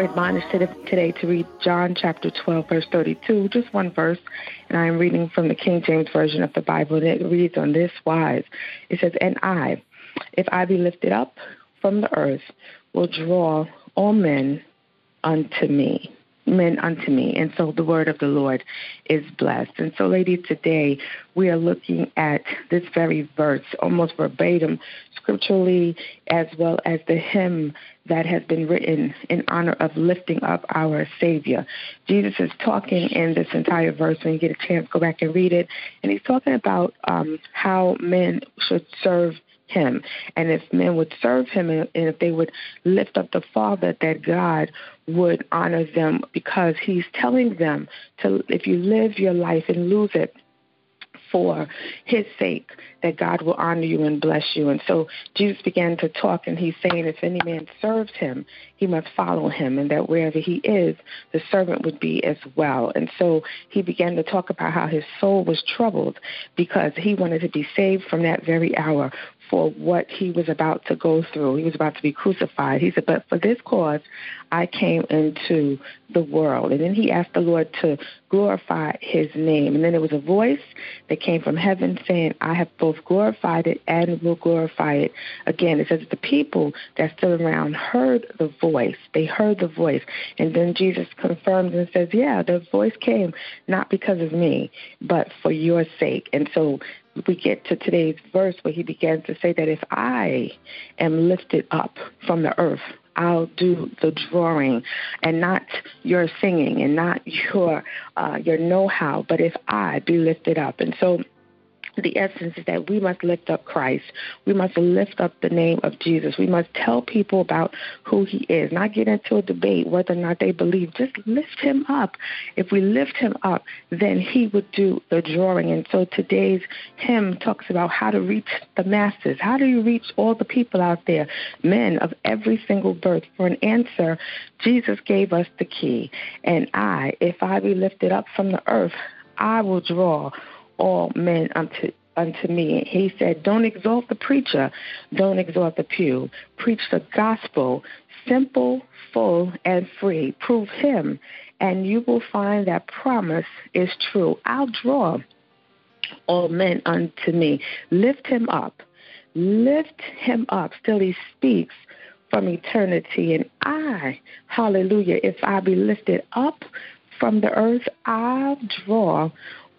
we're admonished today to read John chapter 12, verse 32, just one verse, and I am reading from the King James Version of the Bible, and it reads on this wise. It says, And I, if I be lifted up from the earth, will draw all men unto me men unto me. And so the word of the Lord is blessed. And so, ladies, today we are looking at this very verse, almost verbatim, scripturally, as well as the hymn that has been written in honor of lifting up our Savior. Jesus is talking in this entire verse. When you get a chance, go back and read it. And he's talking about um, how men should serve him. And if men would serve him and if they would lift up the Father, that God would honor them because he's telling them to, if you live your life and lose it, for his sake that God will honor you and bless you. And so Jesus began to talk, and he's saying, if any man serves him, he must follow him, and that wherever he is, the servant would be as well. And so he began to talk about how his soul was troubled because he wanted to be saved from that very hour for what he was about to go through. He was about to be crucified. He said, But for this cause I came into the world. And then he asked the Lord to glorify his name. And then there was a voice that came from heaven saying, I have both glorified it and will glorify it again. It says that the people that stood around heard the voice. They heard the voice. And then Jesus confirms and says, Yeah, the voice came not because of me, but for your sake. And so we get to today's verse where he begins to say that if I am lifted up from the earth, I'll do the drawing and not your singing and not your uh, your know-how, but if I be lifted up. And so the essence is that we must lift up Christ. We must lift up the name of Jesus. We must tell people about who he is, not get into a debate whether or not they believe. Just lift him up. If we lift him up, then he would do the drawing. And so today's hymn talks about how to reach the masses. How do you reach all the people out there, men of every single birth? For an answer, Jesus gave us the key. And I, if I be lifted up from the earth, I will draw all men unto unto me. He said, Don't exalt the preacher, don't exalt the pew. Preach the gospel, simple, full, and free. Prove him, and you will find that promise is true. I'll draw all men unto me. Lift him up. Lift him up. Still he speaks from eternity. And I, hallelujah, if I be lifted up from the earth, I'll draw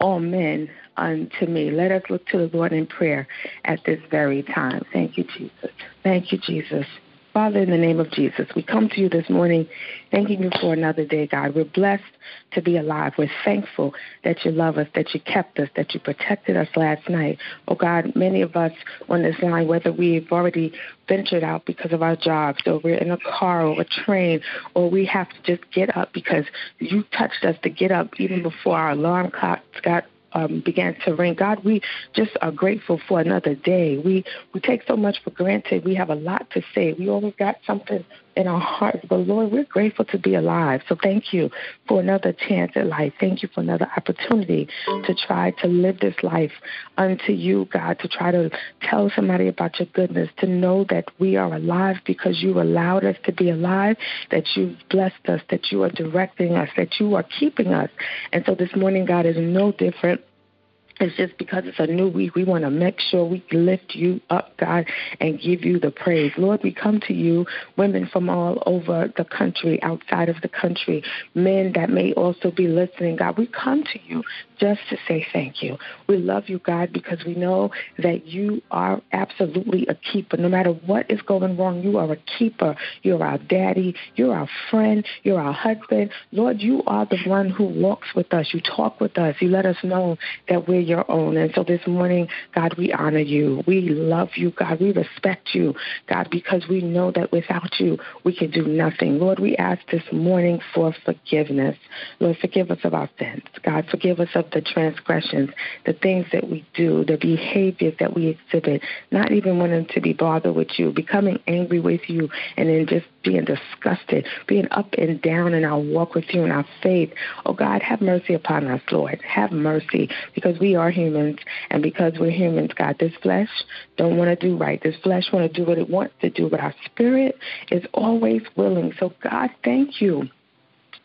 all men unto me. Let us look to the Lord in prayer at this very time. Thank you, Jesus. Thank you, Jesus. Father, in the name of Jesus, we come to you this morning thanking you for another day, God. We're blessed to be alive. We're thankful that you love us, that you kept us, that you protected us last night. Oh, God, many of us on this line, whether we've already ventured out because of our jobs, or we're in a car or a train, or we have to just get up because you touched us to get up even before our alarm clocks got um, began to ring. God, we just are grateful for another day. We we take so much for granted. We have a lot to say. We always got something in our hearts. But Lord, we're grateful to be alive. So thank you for another chance at life. Thank you for another opportunity to try to live this life unto you, God, to try to tell somebody about your goodness, to know that we are alive because you allowed us to be alive, that you've blessed us, that you are directing us, that you are keeping us. And so this morning, God, is no different it's just because it's a new week. We want to make sure we lift you up, God, and give you the praise. Lord, we come to you, women from all over the country, outside of the country, men that may also be listening, God. We come to you just to say thank you. We love you, God, because we know that you are absolutely a keeper. No matter what is going wrong, you are a keeper. You're our daddy. You're our friend. You're our husband. Lord, you are the one who walks with us. You talk with us. You let us know that we're your own. And so this morning, God, we honor you. We love you, God. We respect you, God, because we know that without you, we can do nothing. Lord, we ask this morning for forgiveness. Lord, forgive us of our sins. God, forgive us of the transgressions, the things that we do, the behaviors that we exhibit, not even wanting to be bothered with you, becoming angry with you, and then just being disgusted, being up and down in our walk with you and our faith. Oh God, have mercy upon us, Lord. Have mercy because we are humans and because we're humans, God, this flesh don't want to do right. This flesh want to do what it wants to do, but our spirit is always willing. So God, thank you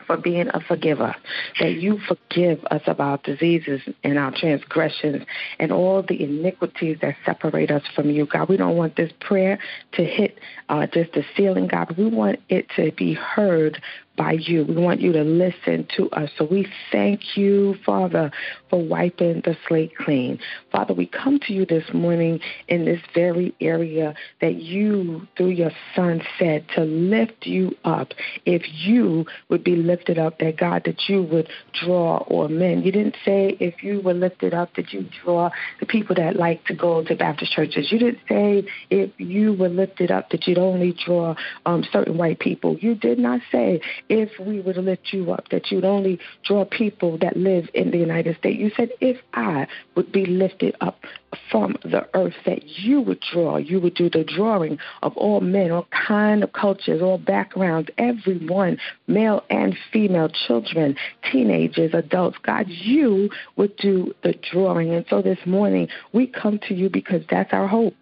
for being a forgiver, that you forgive us of our diseases and our transgressions and all the iniquities that separate us from you, God. We don't want this prayer to hit uh, just the ceiling, God. We want it to be heard by you. We want you to listen to us. So we thank you, Father, for wiping the slate clean. Father, we come to you this morning in this very area that you, through your Son, said to lift you up. If you would be lifted up, that God, that you would draw or men. You didn't say if you were lifted up, that you draw the people that like to go to Baptist churches. You didn't say if you were lifted up, that you'd only draw um, certain white people. You did not say if we would lift you up, that you'd only draw people that live in the United States. You said, if I would be lifted up from the earth, that you would draw, you would do the drawing of all men, all kind of cultures, all backgrounds, everyone, male and female, children, teenagers, adults. God, you would do the drawing. And so this morning, we come to you because that's our hope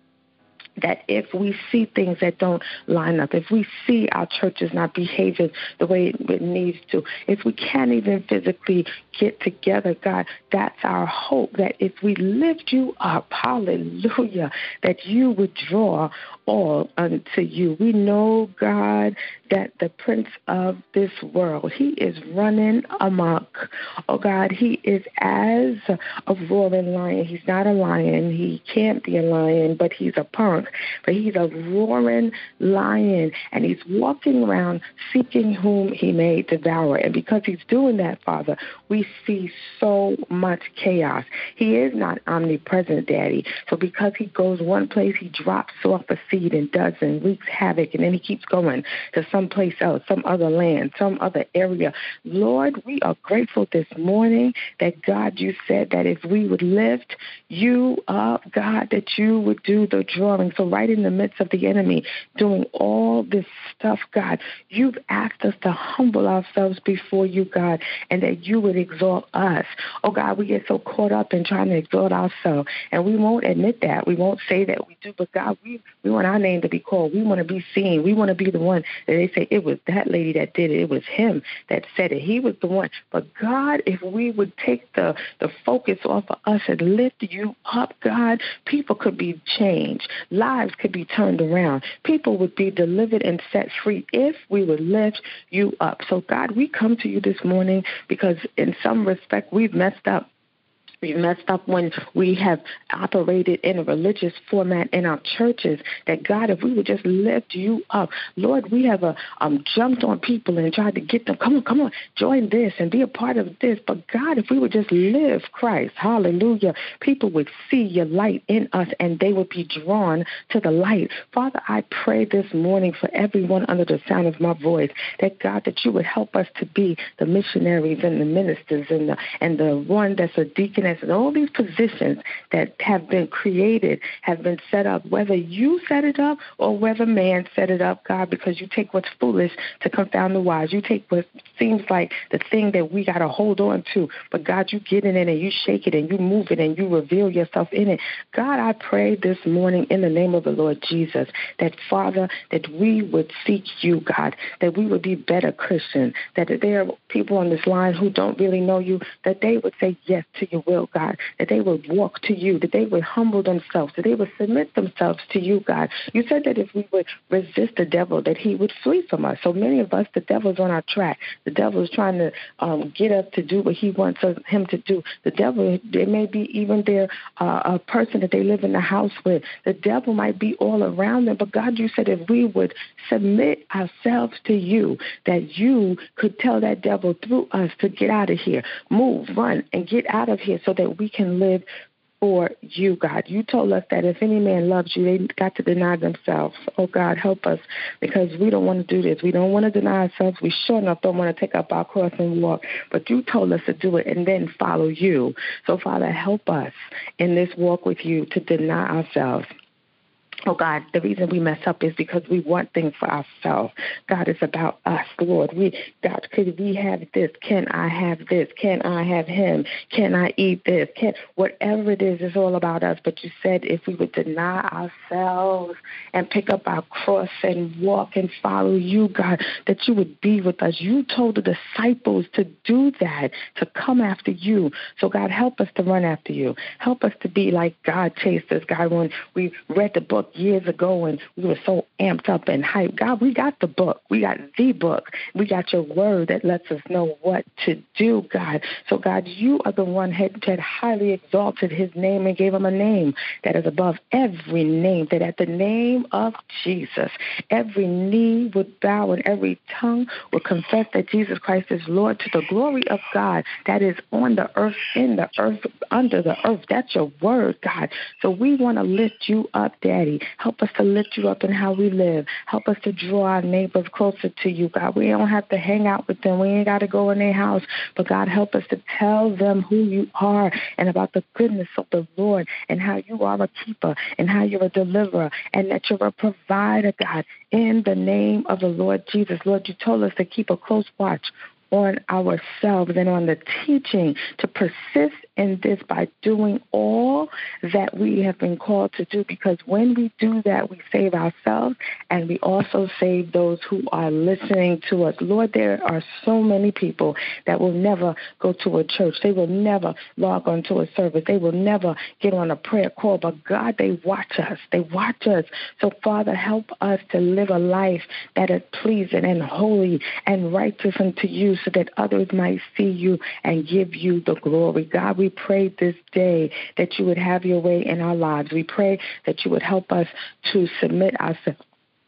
that if we see things that don't line up, if we see our churches not behaving the way it needs to, if we can't even physically get together, God, that's our hope that if we lift you up, hallelujah, that you would draw all unto you. We know, God, that the prince of this world, he is running amok. Oh, God, he is as a roaring lion. He's not a lion. He can't be a lion, but he's a punk. But he's a roaring lion, and he's walking around seeking whom he may devour. And because he's doing that, Father, we see so much chaos. He is not omnipresent, Daddy. So because he goes one place, he drops off a seed and does and wreaks havoc, and then he keeps going to someplace else, some other land, some other area. Lord, we are grateful this morning that God, you said that if we would lift you up, God, that you would do the drawing. So right in the midst of the enemy doing all this stuff, God, you've asked us to humble ourselves before you, God, and that you would exalt us. Oh God, we get so caught up in trying to exalt ourselves, and we won't admit that. We won't say that we do, but God, we we want our name to be called. We want to be seen. We want to be the one that they say it was that lady that did it. It was him that said it. He was the one. But God, if we would take the the focus off of us and lift you up, God, people could be changed. Lives could be turned around. People would be delivered and set free if we would lift you up. So God, we come to you this morning because in some respect we've messed up we messed up when we have operated in a religious format in our churches. That God, if we would just lift you up, Lord, we have uh, um, jumped on people and tried to get them. Come on, come on, join this and be a part of this. But God, if we would just live Christ, Hallelujah, people would see your light in us and they would be drawn to the light. Father, I pray this morning for everyone under the sound of my voice that God, that you would help us to be the missionaries and the ministers and the and the one that's a deacon and all these positions that have been created have been set up, whether you set it up or whether man set it up, God, because you take what's foolish to confound the wise. You take what seems like the thing that we got to hold on to, but God, you get in it and you shake it and you move it and you reveal yourself in it. God, I pray this morning in the name of the Lord Jesus that, Father, that we would seek you, God, that we would be better Christians, that there are people on this line who don't really know you, that they would say yes to your will, God, that they would walk to you, that they would humble themselves, that they would submit themselves to you, God. You said that if we would resist the devil, that he would flee from us. So many of us, the devil's on our track. The devil is trying to um, get us to do what he wants us, him to do. The devil, it may be even their uh, a person that they live in the house with. The devil might be all around them, but God, you said if we would submit ourselves to you, that you could tell that devil through us to get out of here, move, run, and get out of here so that we can live for you, God. You told us that if any man loves you, they got to deny themselves. Oh, God, help us because we don't want to do this. We don't want to deny ourselves. We sure enough don't want to take up our cross and walk. But you told us to do it and then follow you. So, Father, help us in this walk with you to deny ourselves Oh God, the reason we mess up is because we want things for ourselves. God, it's about us, Lord. We God, could we have this? Can I have this? Can I have him? Can I eat this? Can whatever it is, it's all about us. But you said if we would deny ourselves and pick up our cross and walk and follow you, God, that you would be with us. You told the disciples to do that, to come after you. So God, help us to run after you. Help us to be like God chased us, God, when we read the book years ago and we were so amped up and hyped. God, we got the book. We got the book. We got your word that lets us know what to do, God. So, God, you are the one that had highly exalted his name and gave him a name that is above every name, that at the name of Jesus, every knee would bow and every tongue would confess that Jesus Christ is Lord to the glory of God that is on the earth, in the earth, under the earth. That's your word, God. So we want to lift you up, Daddy. Help us to lift you up in how we live. Help us to draw our neighbors closer to you, God. We don't have to hang out with them. We ain't got to go in their house. But God, help us to tell them who you are and about the goodness of the Lord and how you are a keeper and how you're a deliverer and that you're a provider, God. In the name of the Lord Jesus, Lord, you told us to keep a close watch on ourselves and on the teaching to persist in this by doing all that we have been called to do because when we do that, we save ourselves and we also save those who are listening to us. Lord, there are so many people that will never go to a church. They will never log onto a service. They will never get on a prayer call. But God, they watch us. They watch us. So, Father, help us to live a life that is pleasing and holy and righteous unto you so that others might see you and give you the glory. God, we pray this day that you would have your way in our lives. We pray that you would help us to submit ourselves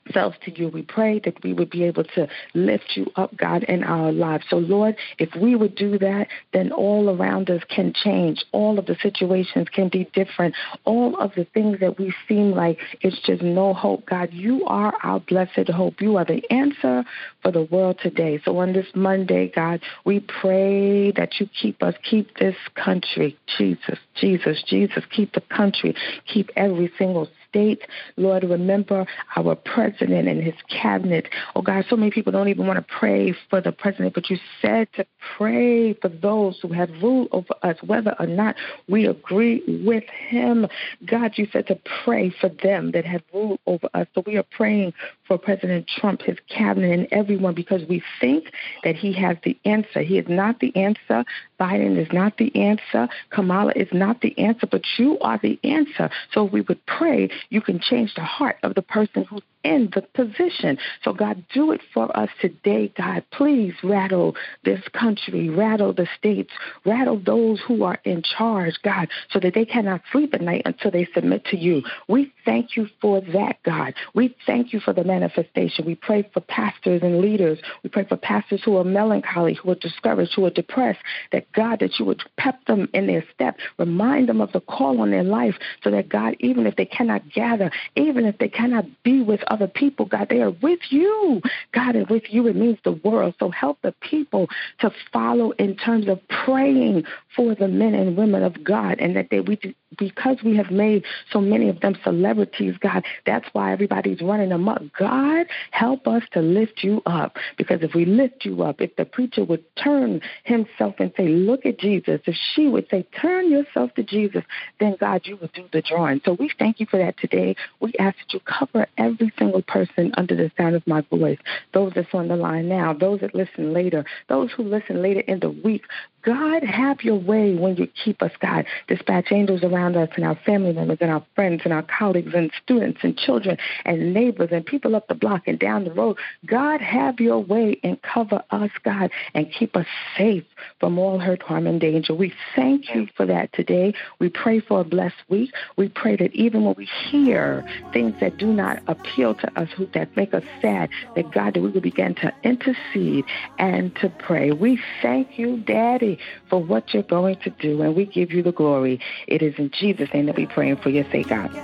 ourselves to you. We pray that we would be able to lift you up, God, in our lives. So, Lord, if we would do that, then all around us can change. All of the situations can be different. All of the things that we seem like it's just no hope, God, you are our blessed hope. You are the answer for the world today. So, on this Monday, God, we pray that you keep us, keep this country, Jesus, Jesus, Jesus, keep the country, keep every single States. Lord, remember our president and his cabinet. Oh, God, so many people don't even want to pray for the president, but you said to pray for those who have rule over us, whether or not we agree with him. God, you said to pray for them that have rule over us. So we are praying for President Trump, his cabinet, and everyone because we think that he has the answer. He is not the answer. Biden is not the answer. Kamala is not the answer, but you are the answer. So we would pray you can change the heart of the person who's in the position. So, God, do it for us today, God. Please rattle this country, rattle the states, rattle those who are in charge, God, so that they cannot sleep at night until they submit to you. We thank you for that, God. We thank you for the manifestation. We pray for pastors and leaders. We pray for pastors who are melancholy, who are discouraged, who are depressed, that God, that you would pep them in their step, remind them of the call on their life, so that God, even if they cannot gather, even if they cannot be with other people, God. They are with you, God, and with you it means the world. So help the people to follow in terms of praying for the men and women of God, and that they we because we have made so many of them celebrities, God. That's why everybody's running amok. God, help us to lift you up, because if we lift you up, if the preacher would turn himself and say, "Look at Jesus," if she would say, "Turn yourself to Jesus," then God, you would do the drawing. So we thank you for that today. We ask that you cover every single person under the sound of my voice, those that's on the line now, those that listen later, those who listen later in the week. God, have your way when you keep us, God. Dispatch angels around us and our family members and our friends and our colleagues and students and children and neighbors and people up the block and down the road. God, have your way and cover us, God, and keep us safe from all hurt, harm, and danger. We thank you for that today. We pray for a blessed week. We pray that even when we hear things that do not appeal to us, that make us sad, that God, that we will begin to intercede and to pray. We thank you, Daddy, for what you're going to do, and we give you the glory. It is in Jesus' name that we pray for your sake, God.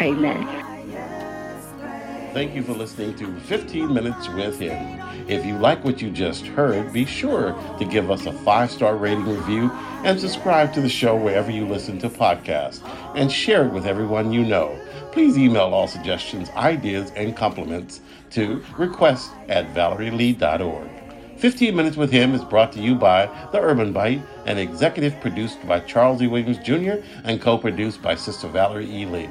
Amen. Thank you for listening to 15 Minutes with Him. If you like what you just heard, be sure to give us a five star rating review and subscribe to the show wherever you listen to podcasts and share it with everyone you know. Please email all suggestions, ideas, and compliments to request at valerielee.org. 15 Minutes with Him is brought to you by The Urban Bite and executive produced by Charles E. Williams Jr. and co produced by Sister Valerie E. Lee.